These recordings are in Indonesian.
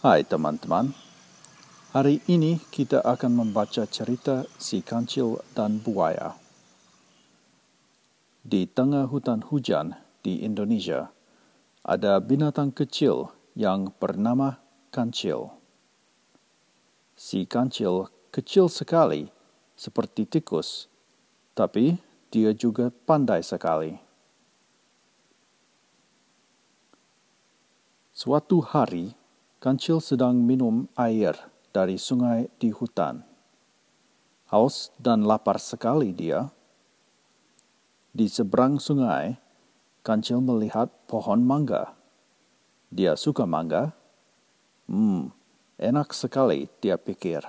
Hai teman-teman, hari ini kita akan membaca cerita si kancil dan buaya. Di tengah hutan hujan di Indonesia, ada binatang kecil yang bernama kancil. Si kancil kecil sekali, seperti tikus, tapi dia juga pandai sekali. Suatu hari, Kancil sedang minum air dari sungai di hutan. Haus dan lapar sekali dia. Di seberang sungai, Kancil melihat pohon mangga. Dia suka mangga. Hmm, enak sekali, dia pikir.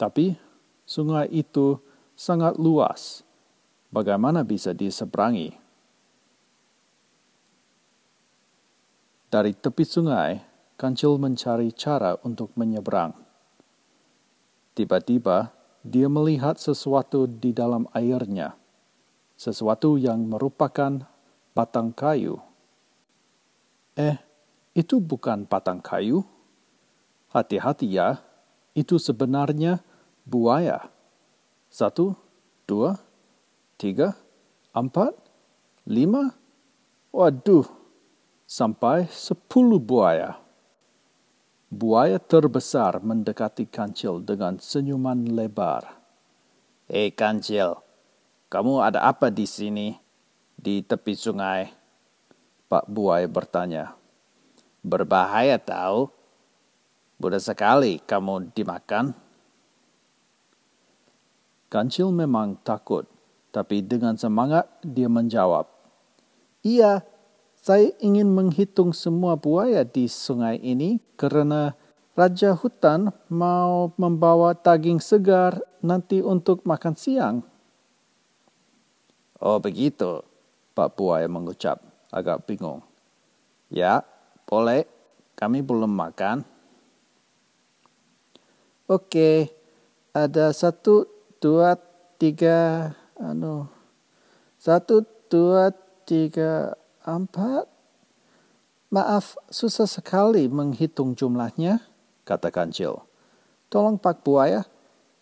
Tapi sungai itu sangat luas. Bagaimana bisa diseberangi? Dari tepi sungai, Kancil mencari cara untuk menyeberang. Tiba-tiba, dia melihat sesuatu di dalam airnya, sesuatu yang merupakan batang kayu. Eh, itu bukan batang kayu. Hati-hati ya, itu sebenarnya buaya. Satu, dua, tiga, empat, lima. Waduh, sampai sepuluh buaya. Buaya terbesar mendekati kancil dengan senyuman lebar. Hei kancil, kamu ada apa di sini, di tepi sungai? Pak buaya bertanya. Berbahaya tahu. Mudah sekali kamu dimakan. Kancil memang takut, tapi dengan semangat dia menjawab. Iya, saya ingin menghitung semua buaya di sungai ini karena Raja Hutan mau membawa daging segar nanti untuk makan siang. Oh begitu, Pak Buaya mengucap, agak bingung. Ya, boleh, kami belum makan. Oke, ada satu, dua, tiga, anu, satu, dua, tiga, Empat? Maaf, susah sekali menghitung jumlahnya, kata Kancil. Tolong Pak Buaya,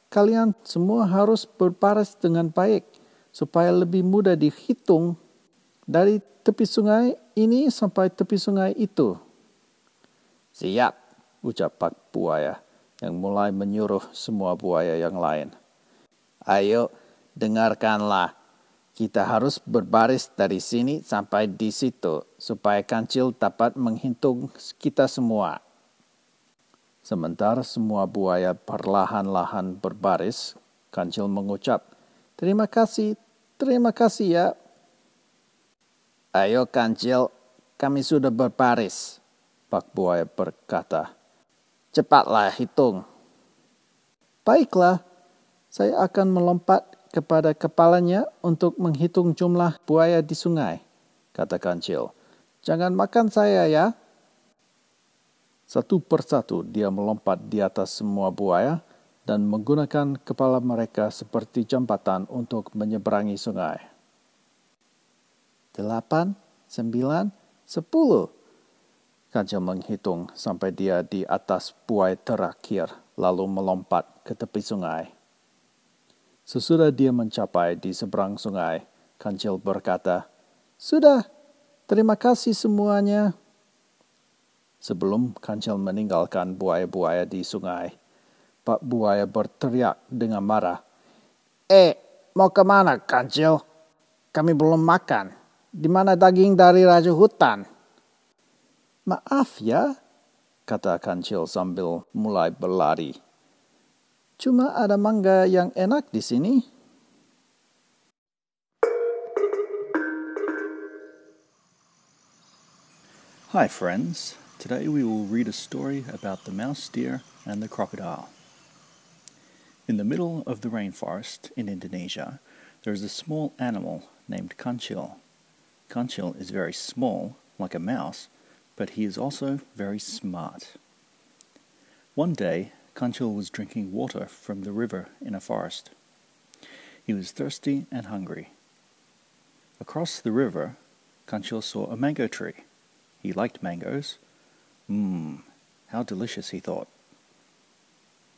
kalian semua harus berbaris dengan baik supaya lebih mudah dihitung dari tepi sungai ini sampai tepi sungai itu. Siap, ucap Pak Buaya yang mulai menyuruh semua buaya yang lain. Ayo, dengarkanlah kita harus berbaris dari sini sampai di situ supaya kancil dapat menghitung kita semua. Sementara semua buaya perlahan-lahan berbaris, kancil mengucap, Terima kasih, terima kasih ya. Ayo kancil, kami sudah berbaris. Pak buaya berkata, Cepatlah hitung. Baiklah, saya akan melompat kepada kepalanya untuk menghitung jumlah buaya di sungai, kata kancil. Jangan makan saya ya. Satu persatu dia melompat di atas semua buaya dan menggunakan kepala mereka seperti jembatan untuk menyeberangi sungai. Delapan, sembilan, sepuluh. Kancil menghitung sampai dia di atas buaya terakhir, lalu melompat ke tepi sungai. Sesudah dia mencapai di seberang sungai, Kancil berkata, Sudah, terima kasih semuanya. Sebelum Kancil meninggalkan buaya-buaya di sungai, Pak Buaya berteriak dengan marah. Eh, mau ke mana Kancil? Kami belum makan. Di mana daging dari Raja Hutan? Maaf ya, kata Kancil sambil mulai berlari. Cuma ada mangga yang enak di sini. Hi friends, today we will read a story about the mouse deer and the crocodile. In the middle of the rainforest in Indonesia, there is a small animal named kancil. Kancil is very small, like a mouse, but he is also very smart. One day, Kancil was drinking water from the river in a forest. He was thirsty and hungry. Across the river, Kancil saw a mango tree. He liked mangoes. Mmm, How delicious, he thought.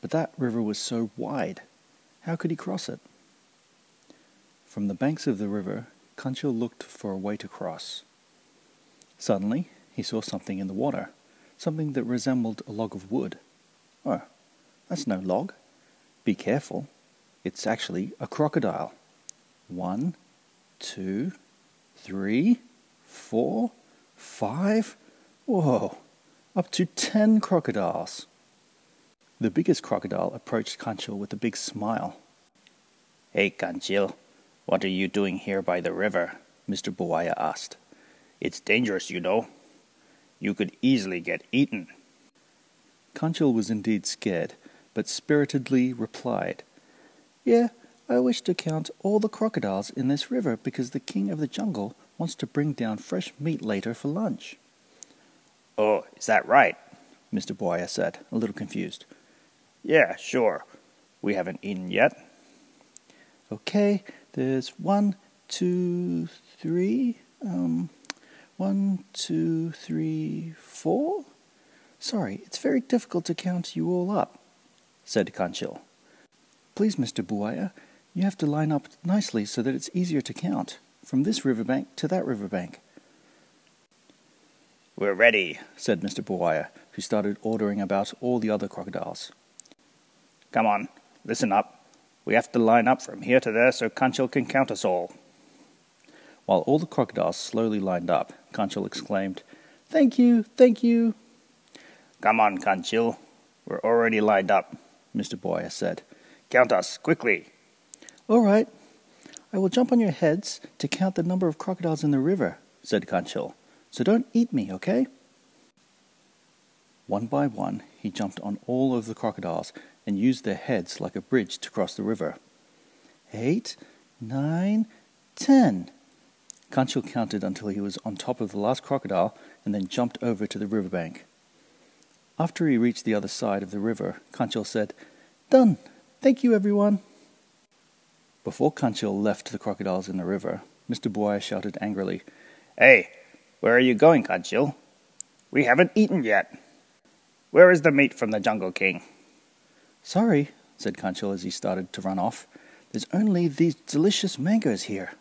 But that river was so wide. How could he cross it? From the banks of the river, Kanchil looked for a way to cross. Suddenly, he saw something in the water, something that resembled a log of wood. Oh, that's no log. Be careful. It's actually a crocodile. One, two, three, four, five. Whoa, up to ten crocodiles. The biggest crocodile approached Kanchil with a big smile. Hey, Kanchil, what are you doing here by the river? Mr. Buaya asked. It's dangerous, you know. You could easily get eaten. Kanchil was indeed scared, but spiritedly replied, Yeah, I wish to count all the crocodiles in this river because the king of the jungle wants to bring down fresh meat later for lunch. Oh, is that right? Mr. Boyer said, a little confused. Yeah, sure. We haven't eaten yet. Okay, there's one, two, three, um, one, two, three, four? Sorry, it's very difficult to count you all up, said Kanchil. Please, Mr. Buaya, you have to line up nicely so that it's easier to count, from this riverbank to that riverbank. We're ready, said Mr. Buaya, who started ordering about all the other crocodiles. Come on, listen up. We have to line up from here to there so Kanchil can count us all. While all the crocodiles slowly lined up, Kanchil exclaimed, Thank you, thank you. Come on, Kanchil. We're already lined up, Mr. Boyer said. Count us, quickly. All right. I will jump on your heads to count the number of crocodiles in the river, said Kanchil. So don't eat me, okay? One by one, he jumped on all of the crocodiles and used their heads like a bridge to cross the river. Eight, nine, ten. Kanchil counted until he was on top of the last crocodile and then jumped over to the riverbank. After he reached the other side of the river, Kanchil said, Done! Thank you, everyone! Before Kanchil left the crocodiles in the river, Mr. Buaya shouted angrily, Hey, where are you going, Kanchil? We haven't eaten yet. Where is the meat from the Jungle King? Sorry, said Kanchil as he started to run off. There's only these delicious mangoes here.